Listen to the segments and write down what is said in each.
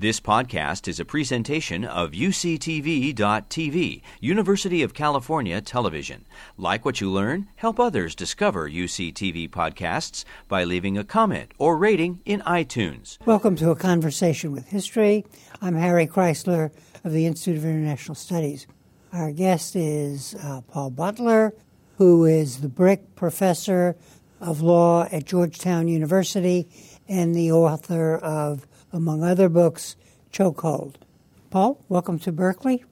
This podcast is a presentation of UCTV.tv, University of California Television. Like what you learn, help others discover UCTV podcasts by leaving a comment or rating in iTunes. Welcome to A Conversation with History. I'm Harry Kreisler of the Institute of International Studies. Our guest is uh, Paul Butler, who is the Brick Professor of Law at Georgetown University and the author of among other books, Chokehold. Paul, welcome to Berkeley.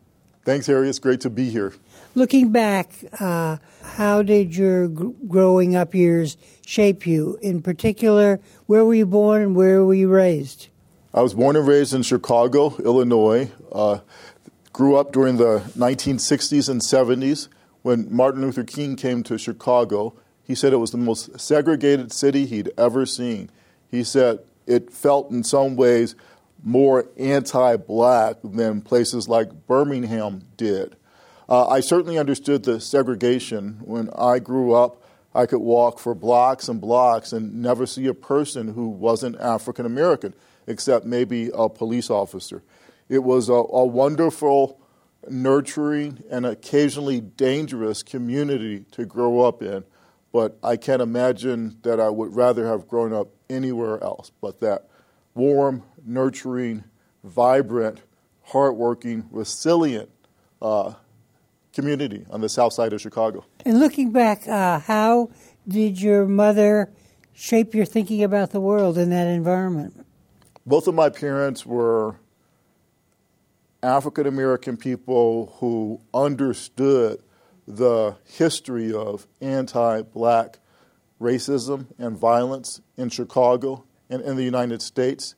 Thanks, Harry. It's great to be here. Looking back, uh, how did your g- growing up years shape you? In particular, where were you born and where were you raised? I was born and raised in Chicago, Illinois. Uh, grew up during the 1960s and 70s when Martin Luther King came to Chicago. He said it was the most segregated city he'd ever seen. He said it felt in some ways more anti black than places like Birmingham did. Uh, I certainly understood the segregation. When I grew up, I could walk for blocks and blocks and never see a person who wasn't African American, except maybe a police officer. It was a, a wonderful, nurturing, and occasionally dangerous community to grow up in but I can't imagine that I would rather have grown up anywhere else but that warm, nurturing, vibrant, hardworking, resilient uh, community on the south side of Chicago. And looking back, uh, how did your mother shape your thinking about the world in that environment? Both of my parents were African American people who understood the history of anti black racism and violence in Chicago and in the United States.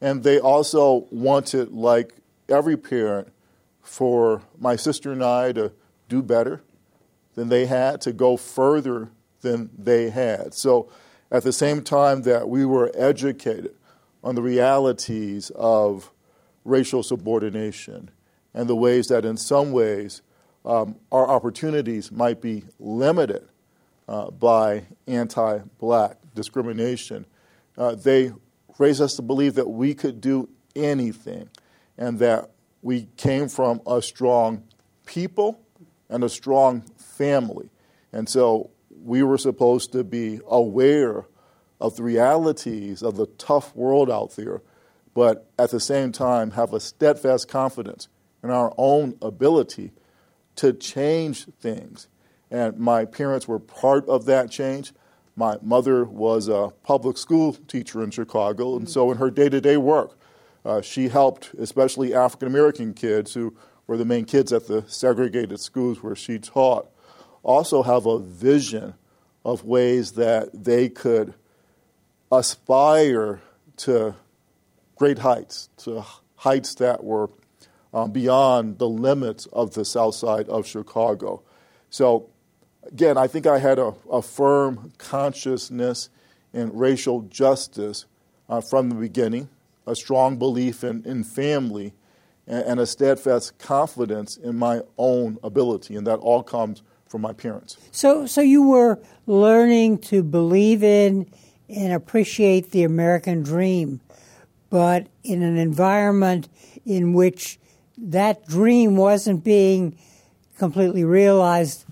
And they also wanted, like every parent, for my sister and I to do better than they had, to go further than they had. So at the same time that we were educated on the realities of racial subordination and the ways that, in some ways, um, our opportunities might be limited uh, by anti black discrimination. Uh, they raised us to believe that we could do anything and that we came from a strong people and a strong family. And so we were supposed to be aware of the realities of the tough world out there, but at the same time have a steadfast confidence in our own ability to change things. And my parents were part of that change. My mother was a public school teacher in Chicago, and so in her day to day work, uh, she helped especially African American kids who were the main kids at the segregated schools where she taught, also have a vision of ways that they could aspire to great heights, to heights that were um, beyond the limits of the south side of Chicago. So, again, I think I had a, a firm consciousness in racial justice uh, from the beginning, a strong belief in, in family, and, and a steadfast confidence in my own ability, and that all comes from my parents. So, so you were learning to believe in and appreciate the American dream, but in an environment in which that dream wasn't being completely realized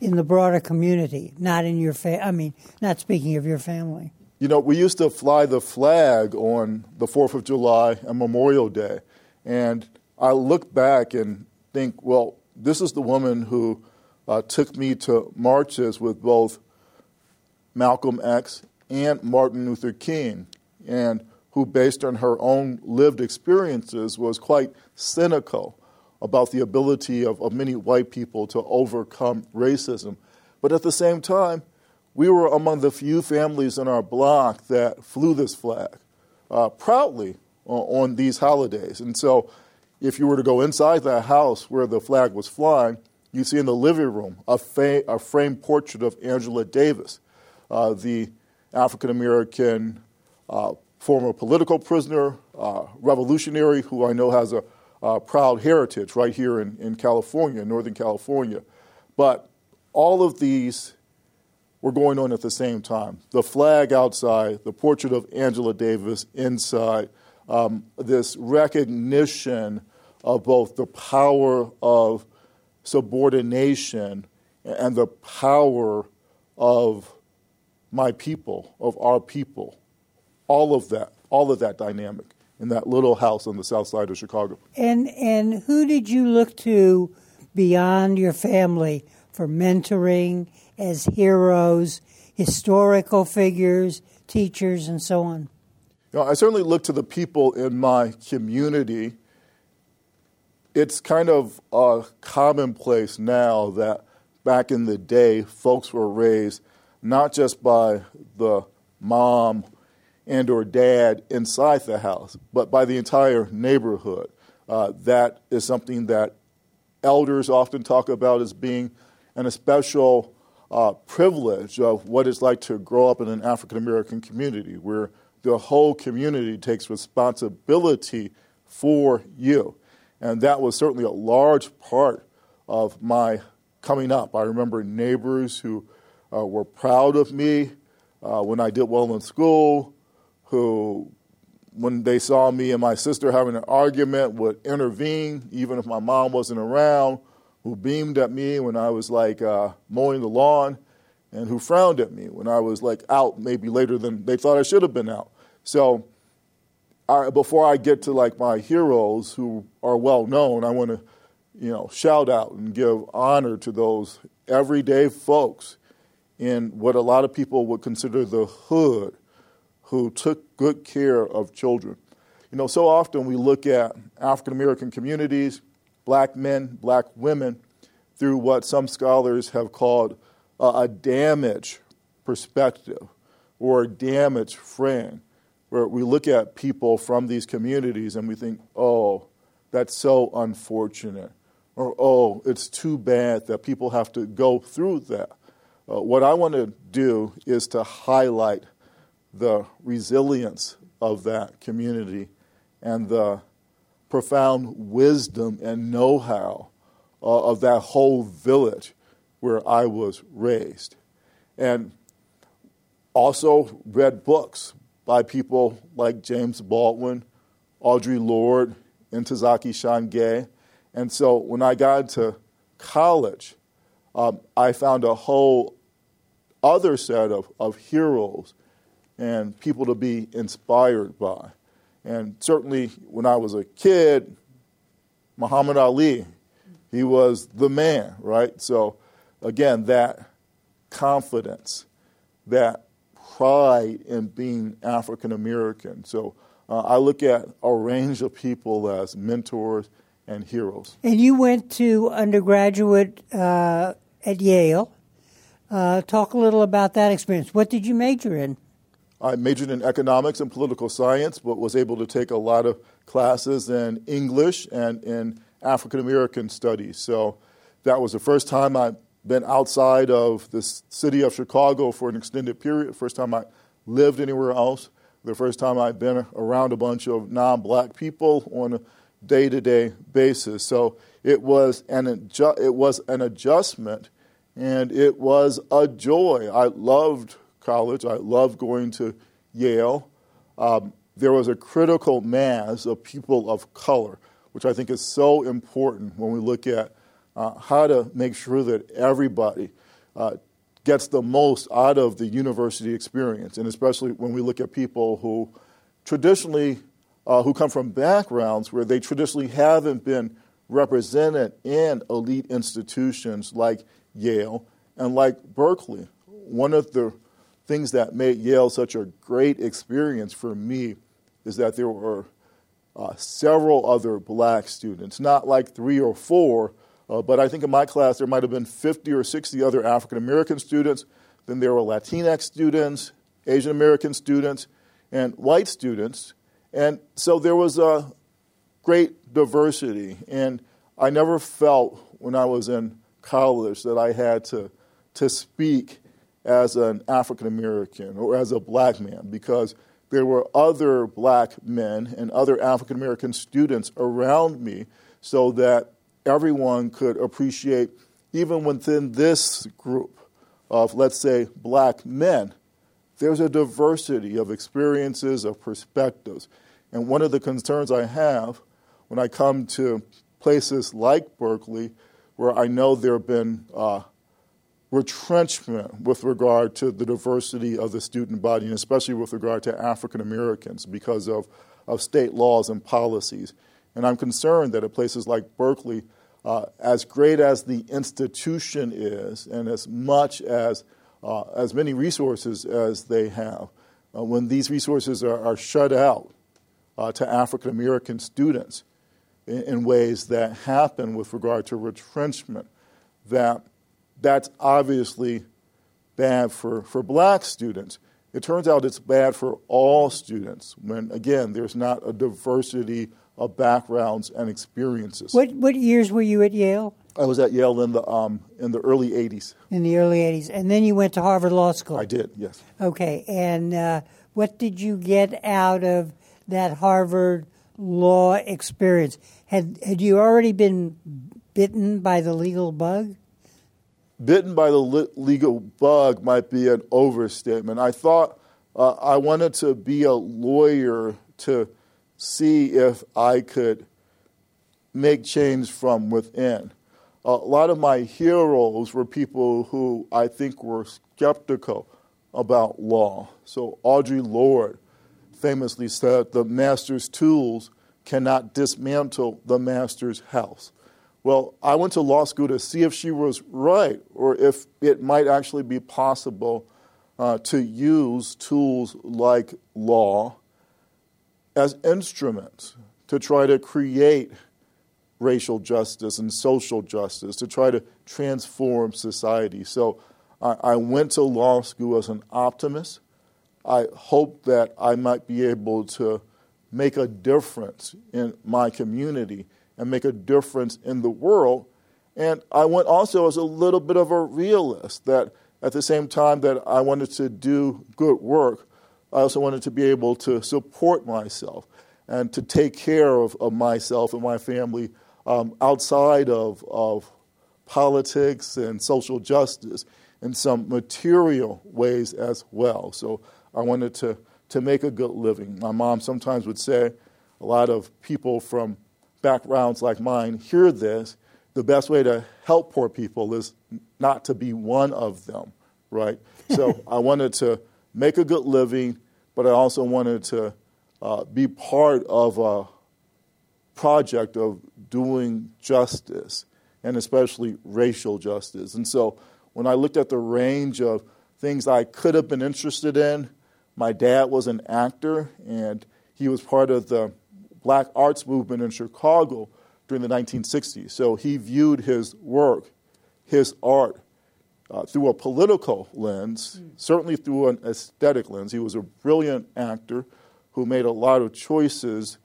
in the broader community, not in your fa- I mean, not speaking of your family. You know, we used to fly the flag on the 4th of July and Memorial Day. And I look back and think, well, this is the woman who uh, took me to marches with both Malcolm X and Martin Luther King. And who, based on her own lived experiences, was quite cynical about the ability of, of many white people to overcome racism. But at the same time, we were among the few families in our block that flew this flag uh, proudly on, on these holidays. And so, if you were to go inside that house where the flag was flying, you see in the living room a, fa- a framed portrait of Angela Davis, uh, the African American uh, former political prisoner, uh, revolutionary, who I know has a, a, proud heritage right here in, in California, Northern California. But all of these were going on at the same time. The flag outside, the portrait of Angela Davis inside, um, this recognition of both the power of subordination and the power of my people, of our people. All of that, all of that dynamic in that little house on the south side of Chicago. And and who did you look to beyond your family for mentoring as heroes, historical figures, teachers, and so on? You know, I certainly look to the people in my community. It's kind of a commonplace now that back in the day, folks were raised not just by the mom and or dad inside the house, but by the entire neighborhood. Uh, that is something that elders often talk about as being an especial uh, privilege of what it's like to grow up in an African American community where the whole community takes responsibility for you. And that was certainly a large part of my coming up. I remember neighbors who uh, were proud of me uh, when I did well in school, who, when they saw me and my sister having an argument, would intervene, even if my mom wasn't around, who beamed at me when I was like uh, mowing the lawn, and who frowned at me when I was like out maybe later than they thought I should have been out. So, I, before I get to like my heroes who are well known, I want to, you know, shout out and give honor to those everyday folks in what a lot of people would consider the hood who took good care of children. You know, so often we look at African American communities, black men, black women, through what some scholars have called a, damage perspective or a damage frame, where we look at people from these communities and we think, oh, that's so unfortunate, or oh, it's too bad that people have to go through that. Uh, what I want to do is to highlight the resilience of that community and the profound wisdom and know how uh, of that whole village where I was raised. And also read books by people like James Baldwin, Audre Lorde, Ntozake Shange. And so when I got into college, um, I found a whole other set of, of heroes and people to be inspired by. And certainly when I was a kid, Muhammad Ali, he was the man, right? So again, that confidence, that pride in being African American. So uh, I look at a range of people as mentors and heroes. And you went to undergraduate uh, at Yale. Uh, talk a little about that experience. What did you major in? I majored in economics and political science, but was able to take a lot of classes in English and in African American studies. So that was the first time I'd been outside of the city of Chicago for an extended period, first time I lived anywhere else, the first time I'd been around a bunch of non black people on a day to day basis. So it was, an adju- it was an adjustment and it was a joy. I loved college. I loved going to Yale. Um, there was a critical mass of people of color, which I think is so important when we look at uh, how to make sure that everybody uh, gets the most out of the university experience, and especially when we look at people who traditionally uh, who come from backgrounds where they traditionally haven't been represented in elite institutions like Yale and like Berkeley. One of the things that made Yale such a great experience for me is that there were uh, several other black students, not like three or four, uh, but I think in my class there might have been 50 or 60 other African American students. Then there were Latinx students, Asian American students, and white students. And so there was a great diversity. And I never felt when I was in college that I had to, to speak as an African American or as a black man because there were other black men and other African American students around me so that everyone could appreciate, even within this group of, let's say, black men, there's a diversity of experiences, of perspectives. And one of the concerns I have when I come to places like Berkeley, where I know there have been uh, retrenchment with regard to the diversity of the student body, and especially with regard to African Americans because of, of state laws and policies. And I'm concerned that at places like Berkeley, uh, as great as the institution is, and as much as uh, as many resources as they have, uh, when these resources are, are shut out uh, to African American students in, in, ways that happen with regard to retrenchment, that that's obviously bad for, for black students. It turns out it's bad for all students when, again, there's not a diversity of backgrounds and experiences. What what years were you at Yale? I was at Yale in the um, in the early '80s. In the early '80s, and then you went to Harvard Law School. I did, yes. Okay, and uh, what did you get out of that Harvard law experience? Had had you already been bitten by the legal bug? Bitten by the legal bug might be an overstatement. I thought uh, I wanted to be a lawyer to see if I could make change from within. A lot of my heroes were people who I think were skeptical about law. So Audre Lorde famously said, The master's tools cannot dismantle the master's house. Well, I went to law school to see if she was right or if it might actually be possible uh, to use tools like law as instruments to try to create racial justice and social justice, to try to transform society. So I, I went to law school as an optimist. I hoped that I might be able to make a difference in my community and make a difference in the world. And I went also as a little bit of a realist that at the same time that I wanted to do good work, I also wanted to be able to support myself and to take care of, of myself and my family um, outside of, of politics and social justice in some material ways as well. So I wanted to, to make a good living. My mom sometimes would say, a lot of people from backgrounds like mine hear this. The best way to help poor people is not to be one of them, right? So I wanted to make a good living, but I also wanted to uh, be part of a project of doing justice, and especially racial justice. And so when I looked at the range of things I could have been interested in, my dad was an actor, and he was part of the black arts movement in Chicago during the 1960s. So he viewed his work, his art, uh, through a political lens, mm. certainly through an aesthetic lens. He was a brilliant actor who made a lot of choices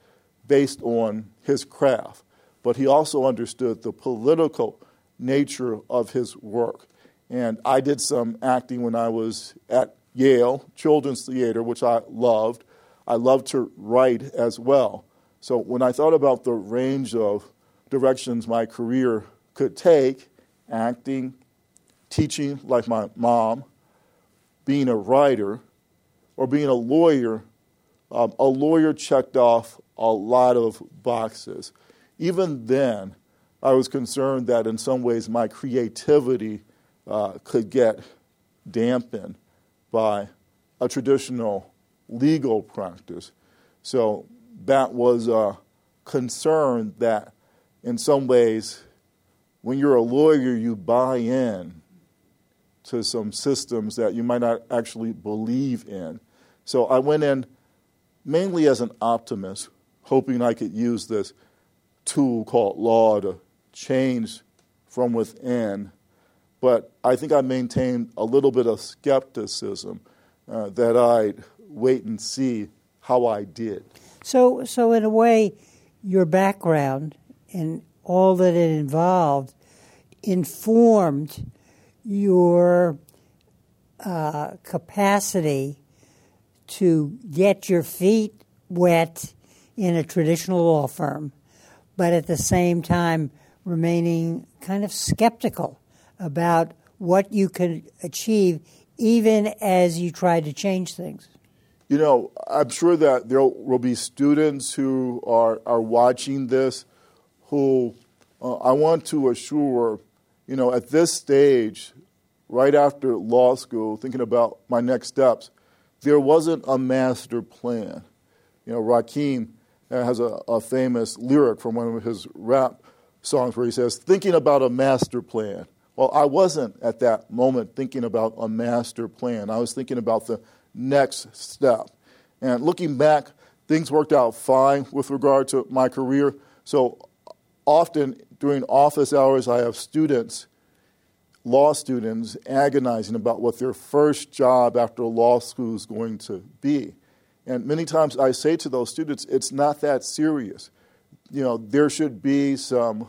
based on his craft, but he also understood the political nature of his work. And I did some acting when I was at Yale Children's Theater, which I loved. I loved to write as well. So when I thought about the range of directions my career could take acting, teaching like my mom, being a writer, or being a lawyer um, a lawyer checked off a lot of boxes. Even then, I was concerned that in some ways my creativity uh, could get dampened by a traditional legal practice. So that was a concern that in some ways, when you're a lawyer, you buy in to some systems that you might not actually believe in. So I went in mainly as an optimist, hoping I could use this tool called law to change from within. But I think I maintained a little bit of skepticism uh, that I'd wait and see how I did. So, so in a way, your background and all that it involved informed your uh, capacity to get your feet wet in a traditional law firm, but at the same time remaining kind of skeptical about what you could achieve even as you try to change things. You know, I'm sure that there will be students who are, are watching this who uh, I want to assure, you know, at this stage, right after law school, thinking about my next steps, there wasn't a master plan. You know, Rakim has a, a famous lyric from one of his rap songs where he says, thinking about a master plan. Well, I wasn't at that moment thinking about a master plan. I was thinking about the next step. And looking back, things worked out fine with regard to my career. So often during office hours, I have students, law students, agonizing about what their first job after law school is going to be. And many times I say to those students, it's not that serious. You know, there should be some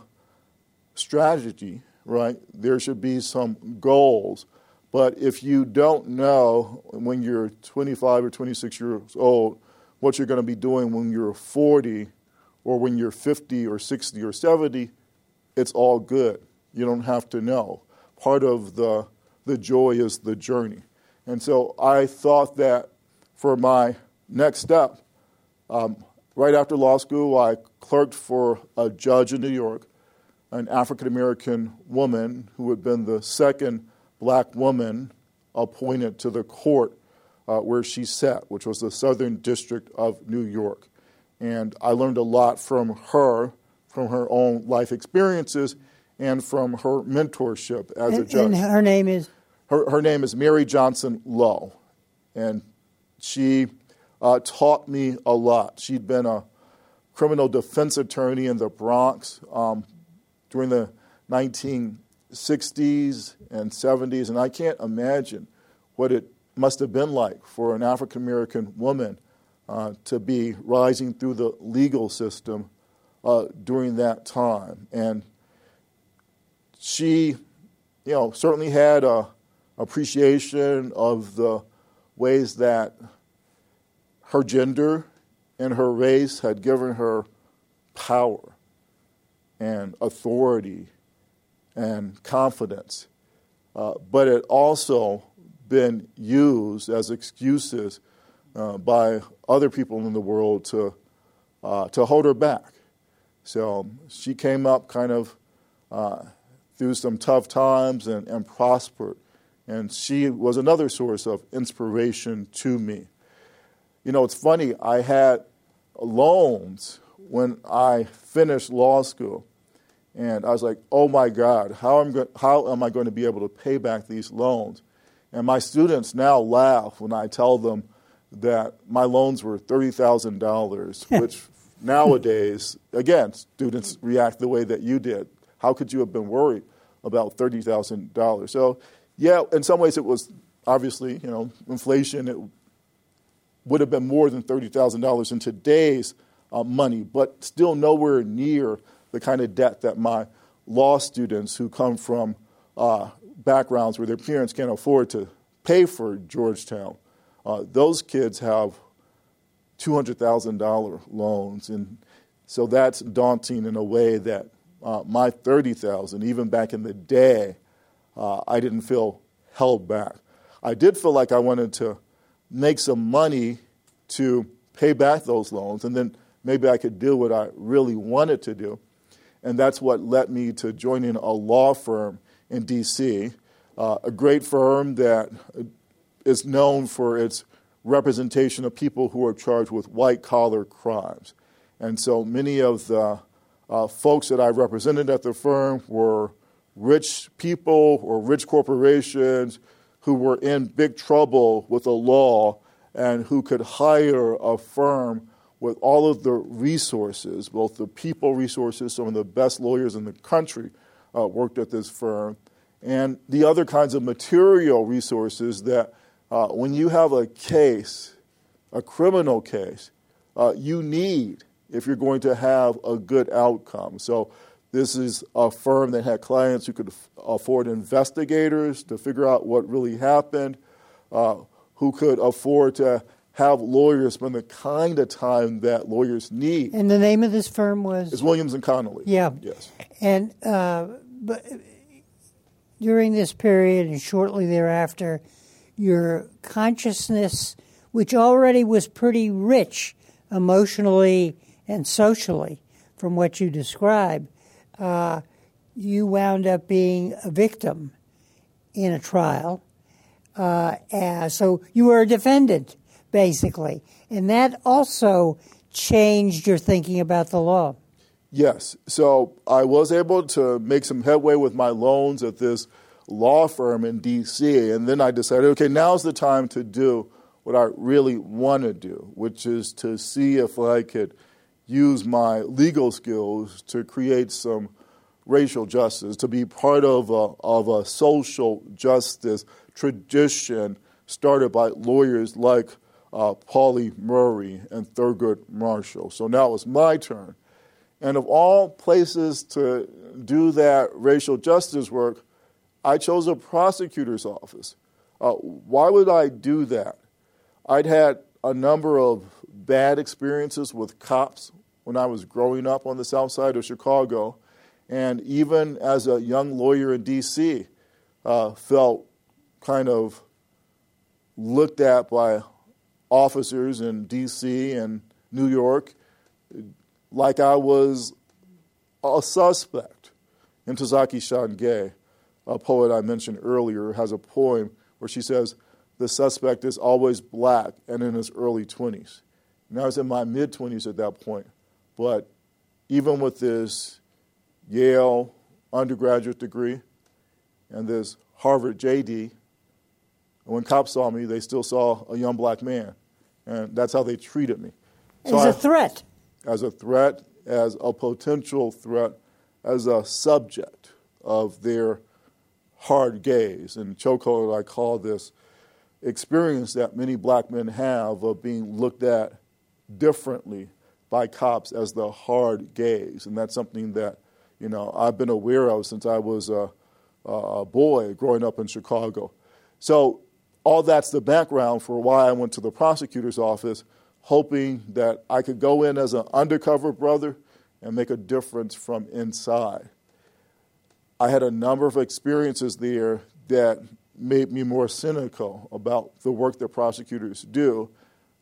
strategy, right? There should be some goals. But if you don't know when you're 25 or 26 years old what you're going to be doing when you're 40 or when you're 50 or 60 or 70, it's all good. You don't have to know. Part of the, the joy is the journey. And so I thought that for my next step, um, right after law school, I clerked for a judge in New York, an African American woman who had been the second black woman appointed to the court uh, where she sat, which was the Southern District of New York. And I learned a lot from her, from her own life experiences, and from her mentorship as and, a judge. And her name is? Her, her name is Mary Johnson Lowe. And she uh, taught me a lot. She'd been a criminal defense attorney in the Bronx um, during the 1960s and 70s, and I can't imagine what it must have been like for an African American woman uh, to be rising through the legal system uh, during that time. And she, you know, certainly had a appreciation of the ways that her gender and her race had given her power and authority and confidence. Uh, but it also been used as excuses uh, by other people in the world to, uh, to hold her back. So she came up kind of uh, through some tough times and, and prospered. And she was another source of inspiration to me. You know, it's funny, I had loans when I finished law school. And I was like, oh my God, how am, go- how am I going to be able to pay back these loans? And my students now laugh when I tell them that my loans were $30,000, which nowadays, again, students react the way that you did. How could you have been worried about $30,000? So, yeah, in some ways it was obviously, you know, inflation, it would have been more than $30,000 in today's uh, money, but still nowhere near the kind of debt that my law students who come from uh, backgrounds where their parents can't afford to pay for Georgetown, uh, those kids have $200,000 loans. And so that's daunting in a way that uh, my 30,000, even back in the day, uh, I didn't feel held back. I did feel like I wanted to make some money to pay back those loans, and then maybe I could do what I really wanted to do. And that's what led me to joining a law firm in D.C., uh, a great firm that is known for its representation of people who are charged with white collar crimes. And so many of the uh, folks that I represented at the firm were rich people or rich corporations who were in big trouble with the law and who could hire a firm with all of the resources, both the people resources, some of the best lawyers in the country uh, worked at this firm, and the other kinds of material resources that uh, when you have a case, a criminal case, uh, you need if you're going to have a good outcome. So, this is a firm that had clients who could f- afford investigators to figure out what really happened, uh, who could afford to have lawyers spend the kind of time that lawyers need. And the name of this firm was? It's Williams and Connolly. Yeah. Yes. And uh, but during this period and shortly thereafter, your consciousness which already was pretty rich emotionally and socially from what you describe, uh, you wound up being a victim in a trial. Uh, so you were a defendant, basically. And that also changed your thinking about the law. Yes. So I was able to make some headway with my loans at this law firm in D.C. And then I decided, okay, now's the time to do what I really want to do, which is to see if I could use my legal skills to create some racial justice, to be part of a, of a social justice tradition started by lawyers like uh, Pauli Murray and Thurgood Marshall. So now it's my turn. And of all places to do that racial justice work, I chose a prosecutor's office. Uh, why would I do that? I'd had a number of bad experiences with cops when I was growing up on the south side of Chicago. And even as a young lawyer in D.C., uh, felt kind of looked at by officers in D.C. and New York like I was a suspect. Ntozake Shange, a poet I mentioned earlier, has a poem where she says, The suspect is always black and in his early 20s. And I was in my mid 20s at that point. But even with this Yale undergraduate degree and this Harvard JD, when cops saw me, they still saw a young black man. And that's how they treated me. So as a threat. As a threat, as a potential threat, as a subject of their hard gaze. And chokehold, I call this experience that many black men have of being looked at differently by cops as the hard gaze. And that's something that, you know, I've been aware of since I was a, a boy growing up in Chicago. So all that's the background for why I went to the prosecutor's office, hoping that I could go in as an undercover brother and make a difference from inside. I had a number of experiences there that made me more cynical about the work that prosecutors do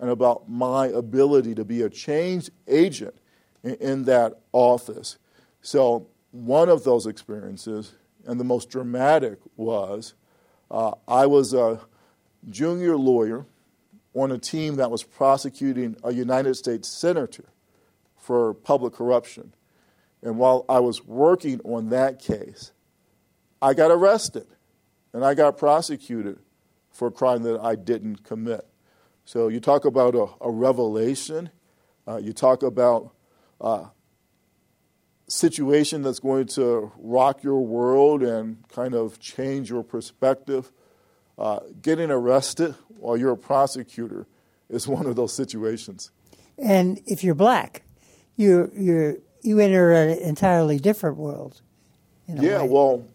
and about my ability to be a change agent in, that office. So, one of those experiences, and the most dramatic, was uh, I was a junior lawyer on a team that was prosecuting a United States senator for public corruption. And while I was working on that case, I got arrested and I got prosecuted for a crime that I didn't commit. So you talk about a, a revelation, uh, you talk about a uh, situation that's going to rock your world and kind of change your perspective. Uh, getting arrested while you're a prosecutor is one of those situations. And if you're black, you you you enter an entirely different world. yeah, way. well,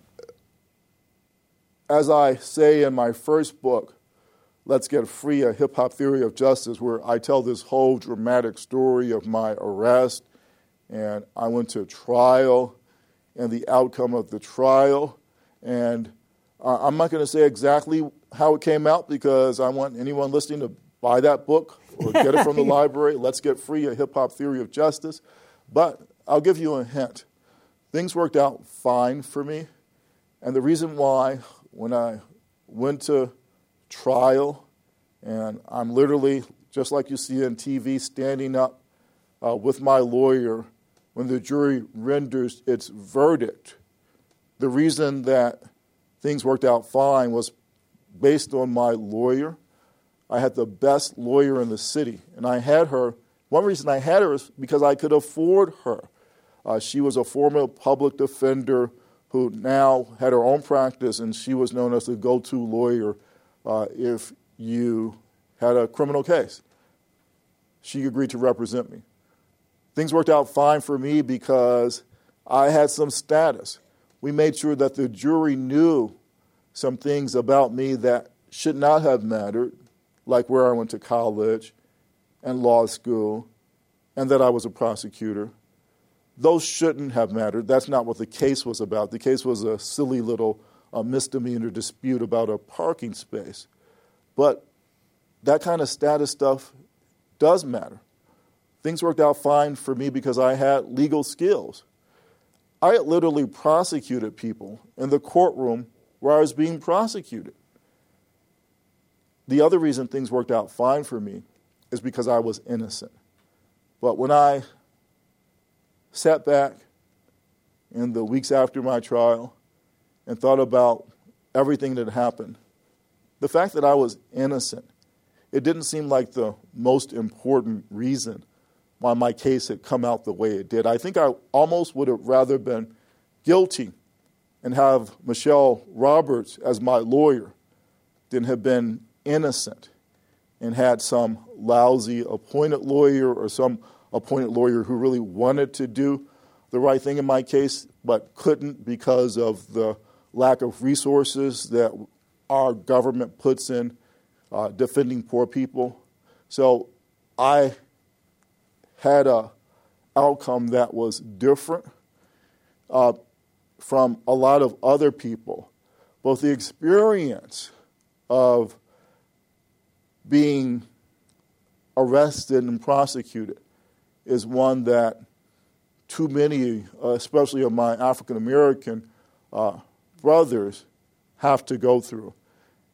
as I say in my first book, Let's Get Free, a hip hop theory of justice, where I tell this whole dramatic story of my arrest, and I went to trial, and the outcome of the trial, and uh, I'm not going to say exactly how it came out because I want anyone listening to buy that book or get it from the library. Let's Get Free, a hip hop theory of justice. But I'll give you a hint. Things worked out fine for me. And the reason why, when I went to trial, and I'm literally, just like you see on TV, standing up uh, with my lawyer when the jury renders its verdict, the reason that things worked out fine was based on my lawyer. I had the best lawyer in the city, and I had her. One reason I had her is because I could afford her. Uh, she was a former public defender who now had her own practice, and she was known as the go to lawyer uh, if you had a criminal case. She agreed to represent me. Things worked out fine for me because I had some status we made sure that the jury knew some things about me that should not have mattered, like where I went to college and law school, and that I was a prosecutor. Those shouldn't have mattered. That's not what the case was about. The case was a silly little uh, misdemeanor dispute about a parking space. But that kind of status stuff does matter. Things worked out fine for me because I had legal skills. I literally prosecuted people in the courtroom where I was being prosecuted. The other reason things worked out fine for me is because I was innocent. But when I sat back in the weeks after my trial and thought about everything that happened, the fact that I was innocent, it didn't seem like the most important reason why my case had come out the way it did. I think I almost would have rather been guilty and have Michelle Roberts as my lawyer than have been innocent and had some lousy appointed lawyer or some appointed lawyer who really wanted to do the right thing in my case but couldn't because of the lack of resources that our government puts in uh, defending poor people. So I had a outcome that was different uh, from a lot of other people. Both the experience of being arrested and prosecuted is one that too many, uh, especially of my African American uh, brothers, have to go through.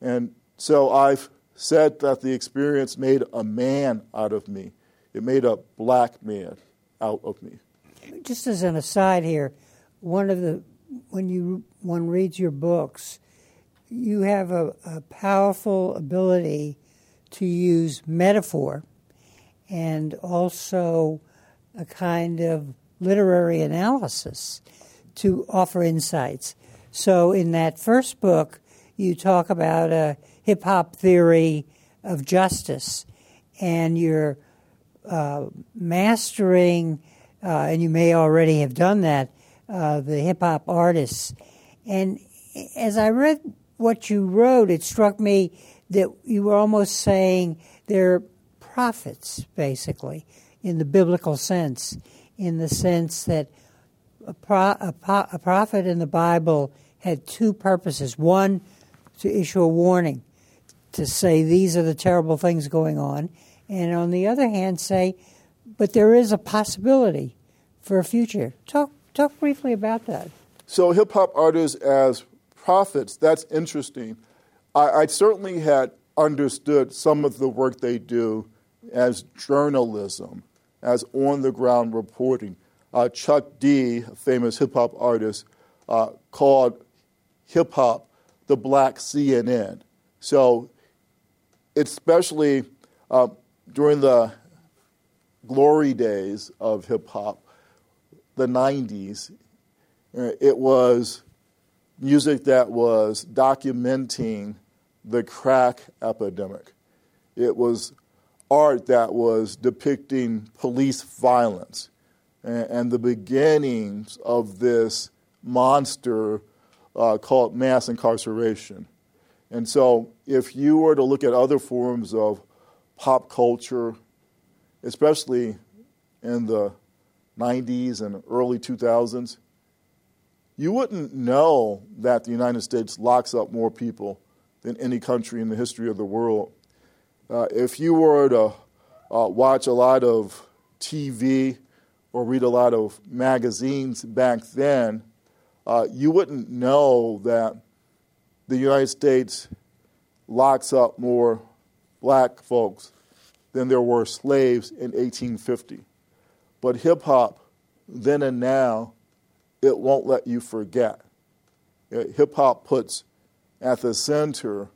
And so I've said that the experience made a man out of me. It made a black man out of me. Just as an aside here, one of the when you one reads your books, you have a, a powerful ability to use metaphor and also a kind of literary analysis to offer insights. So, in that first book, you talk about a hip hop theory of justice, and you're mastering, uh, and you may already have done that, uh, the hip hop artists. And as I read what you wrote, it struck me that you were almost saying they're prophets, basically, in the biblical sense, in the sense that a, pro- a, po- a prophet in the Bible had two purposes. One, to issue a warning, to say these are the terrible things going on, and on the other hand, say, but there is a possibility for a future. Talk, talk briefly about that. So, hip hop artists as prophets, that's interesting. I, I certainly had understood some of the work they do as journalism, as on the ground reporting. Uh, Chuck D, a famous hip hop artist, uh, called hip hop the black CNN. So, especially uh, during the glory days of hip hop, the 90s, uh, it was music that was documenting the crack epidemic. It was art that was depicting police violence and, and the beginnings of this monster uh, called mass incarceration. And so, if you were to look at other forms of pop culture, especially in the 90s and early 2000s, you wouldn't know that the United States locks up more people than any country in the history of the world. Uh, if you were to uh, watch a lot of TV or read a lot of magazines back then, uh, you wouldn't know that the United States locks up more black folks than there were slaves in 1850. But hip hop, then and now, it won't let you forget. Uh, hip hop puts at the center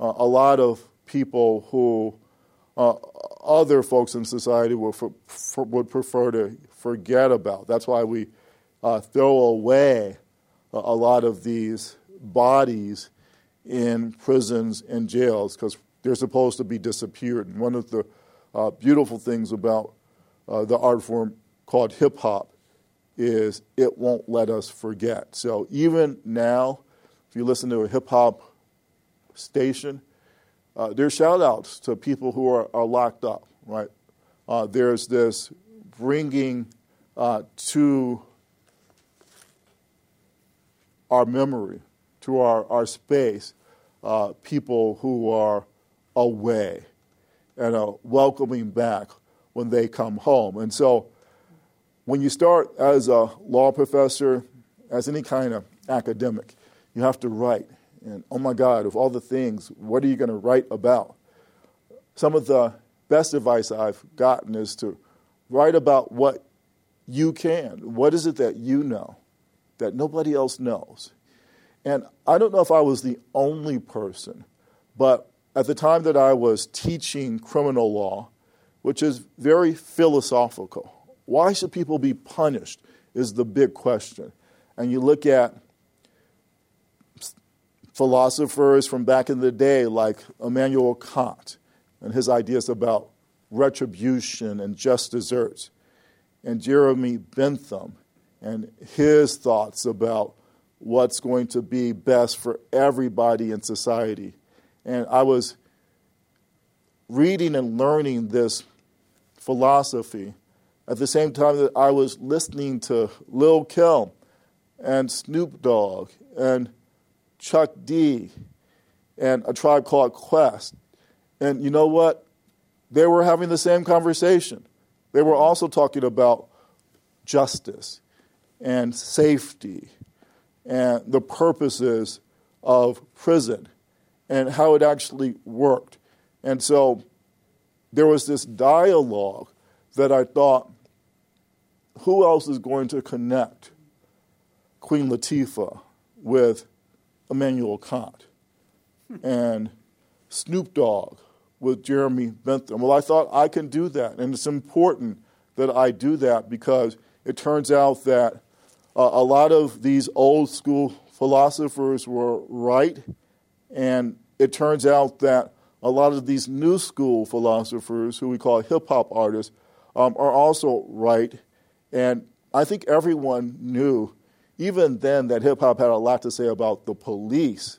uh, a lot of people who uh, other folks in society would, for, for, would prefer to forget about. That's why we uh, throw away a, a lot of these bodies in prisons and jails because they're supposed to be disappeared. And one of the uh, beautiful things about uh, the art form called hip hop is it won't let us forget. So even now, if you listen to a hip hop station, uh, there's shout outs to people who are, are locked up, right? Uh, there's this bringing uh, to our memory, to our, our space, uh, people who are away. and a welcoming back when they come home. And so, when you start as a law professor, as any kind of academic, you have to write. And oh my God, of all the things, what are you going to write about? Some of the best advice I've gotten is to write about what you can. What is it that you know that nobody else knows? And I don't know if I was the only person, but at the time that I was teaching criminal law, which is very philosophical, why should people be punished is the big question. And you look at philosophers from back in the day like Immanuel Kant and his ideas about retribution and just deserts, and Jeremy Bentham and his thoughts about what's going to be best for everybody in society. And I was reading and learning this philosophy at the same time that I was listening to Lil Kim and Snoop Dogg and Chuck D and a tribe called Quest. And you know what? They were having the same conversation. They were also talking about justice and safety and the purposes of prison and how it actually worked. And so there was this dialogue that I thought, who else is going to connect Queen Latifah with Immanuel Kant and Snoop Dogg with Jeremy Bentham? Well, I thought I can do that, and it's important that I do that because it turns out that uh, a lot of these old school philosophers were right, and it turns out that a lot of these new school philosophers, who we call hip hop artists, um, are also right. And I think everyone knew, even then, that hip hop had a lot to say about the police.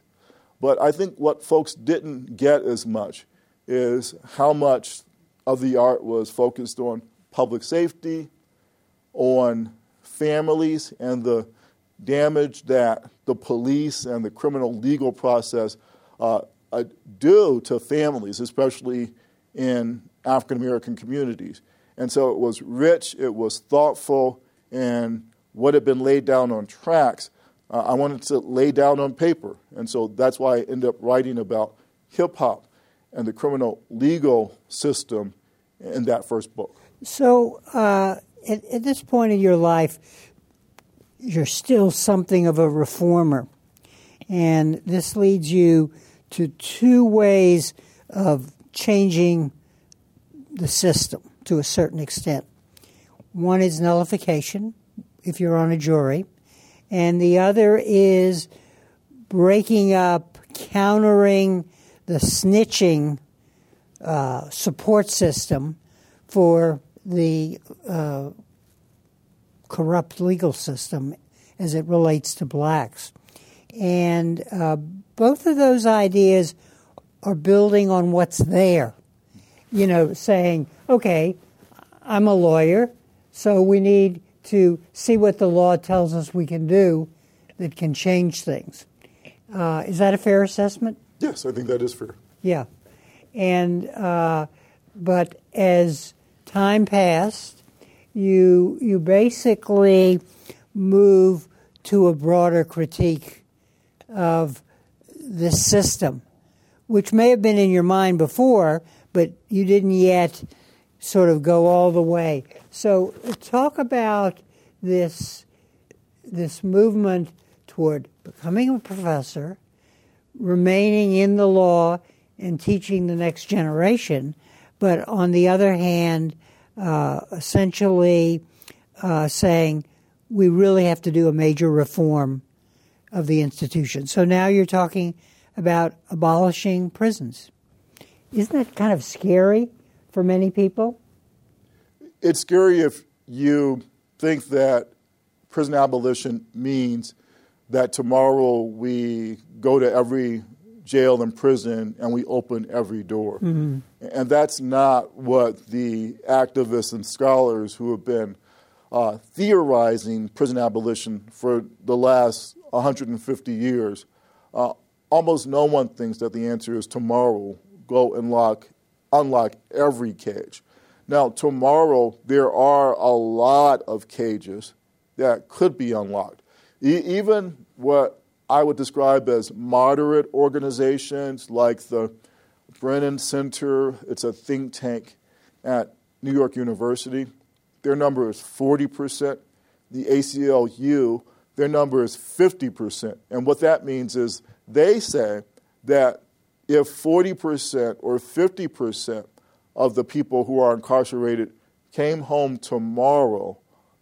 But I think what folks didn't get as much is how much of the art was focused on public safety, on families, and the damage that the police and the criminal legal process uh, uh, do to families, especially in African American communities. And so it was rich, it was thoughtful, and what had been laid down on tracks, uh, I wanted to lay down on paper. And so that's why I ended up writing about hip hop and the criminal legal system in that first book. So, uh, at, at, this point in your life, you're still something of a reformer. And this leads you to two ways of changing the system to a certain extent. One is nullification, if you're on a jury, and the other is breaking up, countering the snitching uh, support system for the uh, corrupt legal system as it relates to blacks. And uh, both of those ideas are building on what's there. You know, saying, okay, I'm a lawyer, so we need to see what the law tells us we can do that can change things. Uh, is that a fair assessment? Yes, I think that is fair. Yeah, and uh, but as time passed, you you basically move to a broader critique of the system, which may have been in your mind before, but you didn't yet sort of go all the way. So talk about this this movement toward becoming a professor remaining in the law and teaching the next generation, but on the other hand, uh, essentially uh, saying we really have to do a major reform of the institution. So now you're talking about abolishing prisons. Isn't that kind of scary for many people? It's scary if you think that prison abolition means that tomorrow we go to every jail and prison and we open every door. Mm-hmm. And that's not what the activists and scholars who have been uh, theorizing prison abolition for the last 150 years. Uh, almost no one thinks that the answer is tomorrow go and lock unlock every cage. Now, tomorrow, there are a lot of cages that could be unlocked. E- even what I would describe as moderate organizations like the Brennan Center, it's a think tank at New York University. Their number is 40%. The ACLU, their number is 50%. And what that means is they say that if 40% or 50% of the people who are incarcerated came home tomorrow,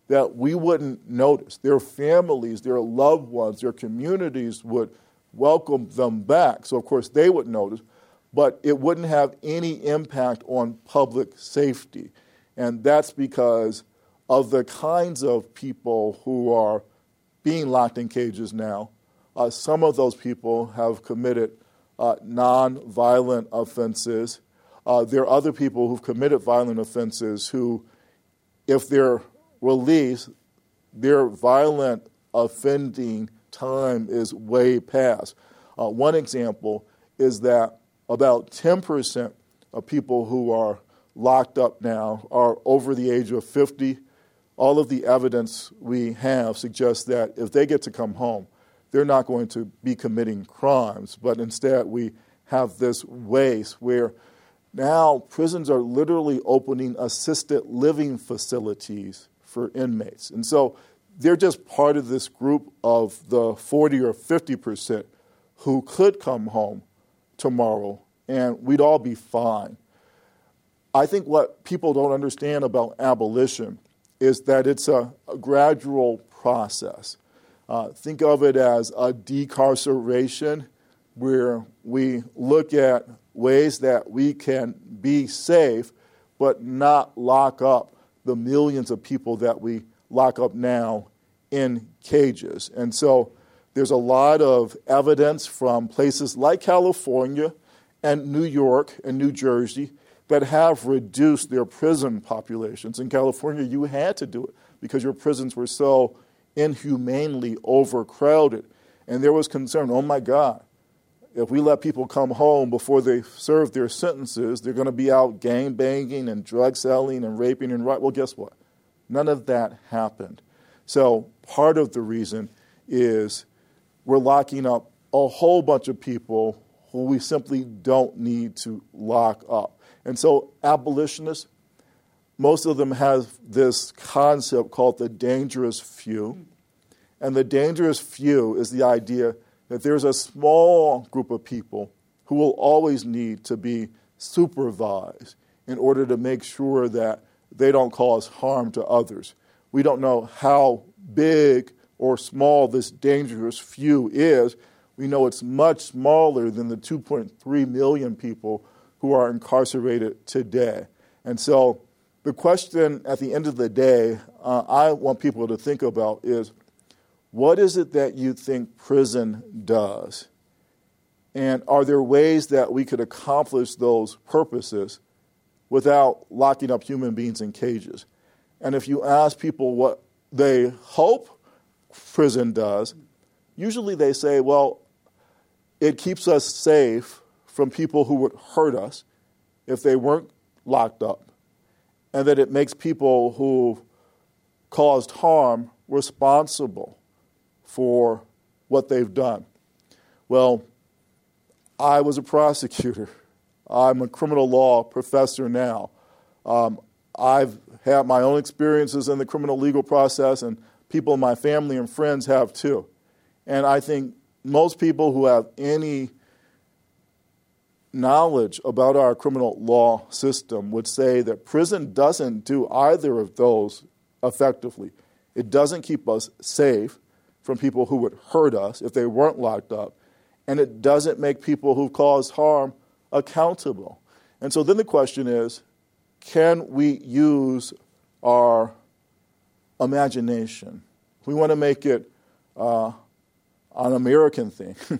that we wouldn't notice. Their families, their loved ones, their communities would welcome them back. So, of course, they would notice, but it wouldn't have any impact on public safety. And that's because of the kinds of people who are being locked in cages now. Uh, some of those people have committed uh, non-violent offenses. Uh, there are other people who've committed violent offenses who, if they're released, their violent offending time is way past. Uh, one example is that about 10% of people who are locked up now are over the age of 50. All of the evidence we have suggests that if they get to come home, they're not going to be committing crimes, but instead we have this waste where now prisons are literally opening assisted living facilities for inmates. And so they're just part of this group of the 40 or 50 percent who could come home tomorrow and we'd all be fine. I think what people don't understand about abolition is that it's a, a gradual process. Uh, think of it as a decarceration where we look at ways that we can be safe but not lock up the millions of people that we lock up now in cages. And so there's a lot of evidence from places like California and New York and New Jersey that have reduced their prison populations. In California, you had to do it because your prisons were so inhumanely overcrowded. And there was concern oh my God, if we let people come home before they serve their sentences, they're going to be out gang banging and drug selling and raping and right. Well, guess what? None of that happened. So part of the reason is we're locking up a whole bunch of people who we simply don't need to lock up. And so abolitionists, most of them have this concept called the dangerous few. And the dangerous few is the idea that there's a small group of people who will always need to be supervised in order to make sure that they don't cause harm to others. We don't know how big or small this dangerous few is. We know it's much smaller than the 2.3 million people who are incarcerated today. And so the question at the end of the day, uh, I want people to think about is what is it that you think prison does? And are there ways that we could accomplish those purposes without locking up human beings in cages? And if you ask people what they hope prison does, usually they say, well, it keeps us safe from people who would hurt us if they weren't locked up, and that it makes people who caused harm responsible for what they've done. Well, I was a prosecutor. I'm a criminal law professor now. Um, I've had my own experiences in the criminal legal process, and people in my family and friends have too. And I think most people who have any knowledge about our criminal law system would say that prison doesn't do either of those effectively. It doesn't keep us safe from people who would hurt us if they weren't locked up, and it doesn't make people who've caused harm accountable. And so then the question is can we use our imagination? We want to make it uh, an American thing.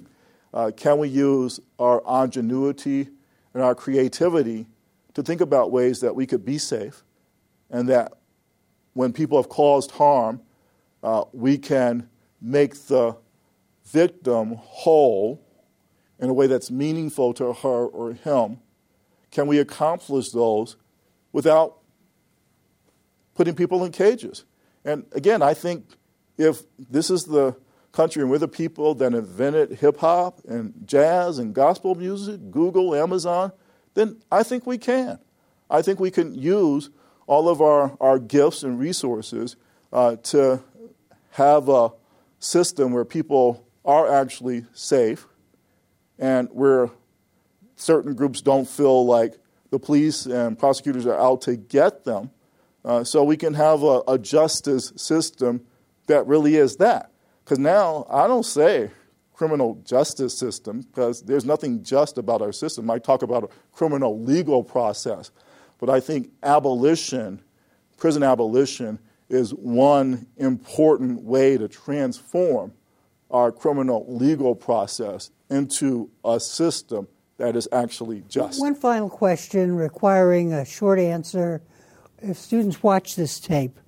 uh, can we use our ingenuity and our creativity to think about ways that we could be safe and that when people have caused harm, uh, we can make the victim whole in a way that's meaningful to her or him. can we accomplish those without putting people in cages? And again, I think if this is the country and we're the people that invented hip hop and jazz and gospel music, Google, Amazon, then I think we can. I think we can use all of our, our gifts and resources uh, to have a system where people are actually safe and where certain groups don't feel like the police and prosecutors are out to get them. Uh, so we can have a, a justice system that really is that. Because now I don't say criminal justice system because there's nothing just about our system. I talk about a criminal legal process. But I think abolition, prison abolition, is one important way to transform our criminal legal process into a system that is actually just. One final question requiring a short answer. If students watch this tape,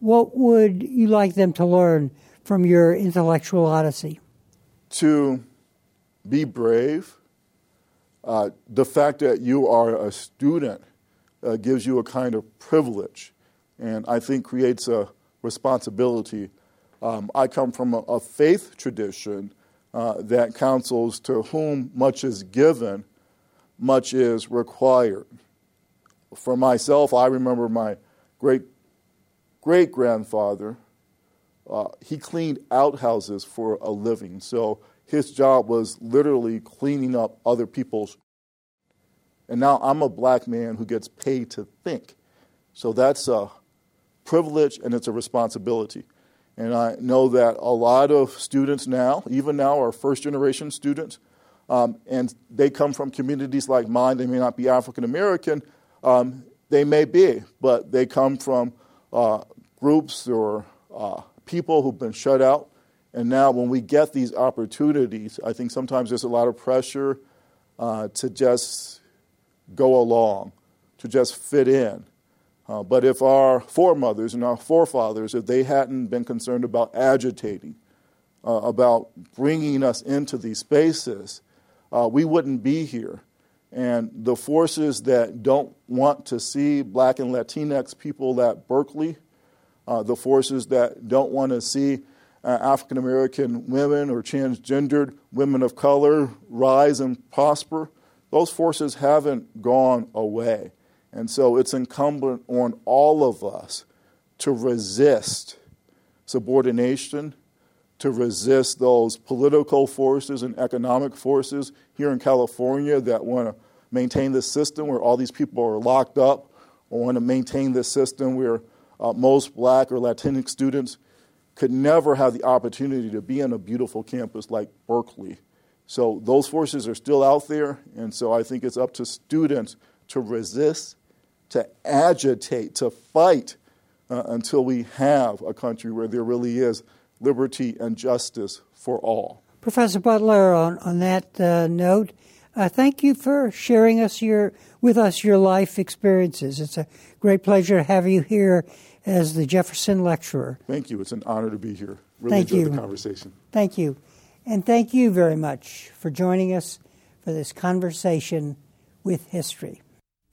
what would you like them to learn from your intellectual odyssey? To be brave. Uh, the fact that you are a student uh, gives you a kind of privilege and I think creates a responsibility. Um, I come from a, a faith tradition uh, that counsels to whom much is given, much is required. For myself, I remember my great great grandfather. Uh, he cleaned outhouses for a living, so his job was literally cleaning up other people's. And now I'm a black man who gets paid to think. So that's a privilege and it's a responsibility. And I know that a lot of students now, even now, are first generation students, um, and they come from communities like mine. They may not be African American, um, they may be, but they come from uh, groups or uh, people who've been shut out. And now, when we get these opportunities, I think sometimes there's a lot of pressure uh, to just go along, to just fit in. Uh, but if our foremothers and our forefathers, if they hadn't been concerned about agitating, uh, about bringing us into these spaces, uh, we wouldn't be here. And the forces that don't want to see black and Latinx people at Berkeley, uh, the forces that don't want to see uh, African American women or transgendered women of color rise and prosper, those forces haven't gone away. And so it's incumbent on all of us to resist subordination, to resist those political forces and economic forces here in California that want to maintain this system where all these people are locked up, or want to maintain this system where uh, most black or Latinx students could never have the opportunity to be on a beautiful campus like Berkeley. So those forces are still out there, and so I think it's up to students to resist to agitate, to fight uh, until we have a country where there really is liberty and justice for all. Professor Butler, on, on that uh, note, uh, thank you for sharing us your, with us your life experiences. It's a great pleasure to have you here as the Jefferson Lecturer. Thank you. It's an honor to be here. Really thank enjoyed you. the conversation. Thank you. And thank you very much for joining us for this conversation with history.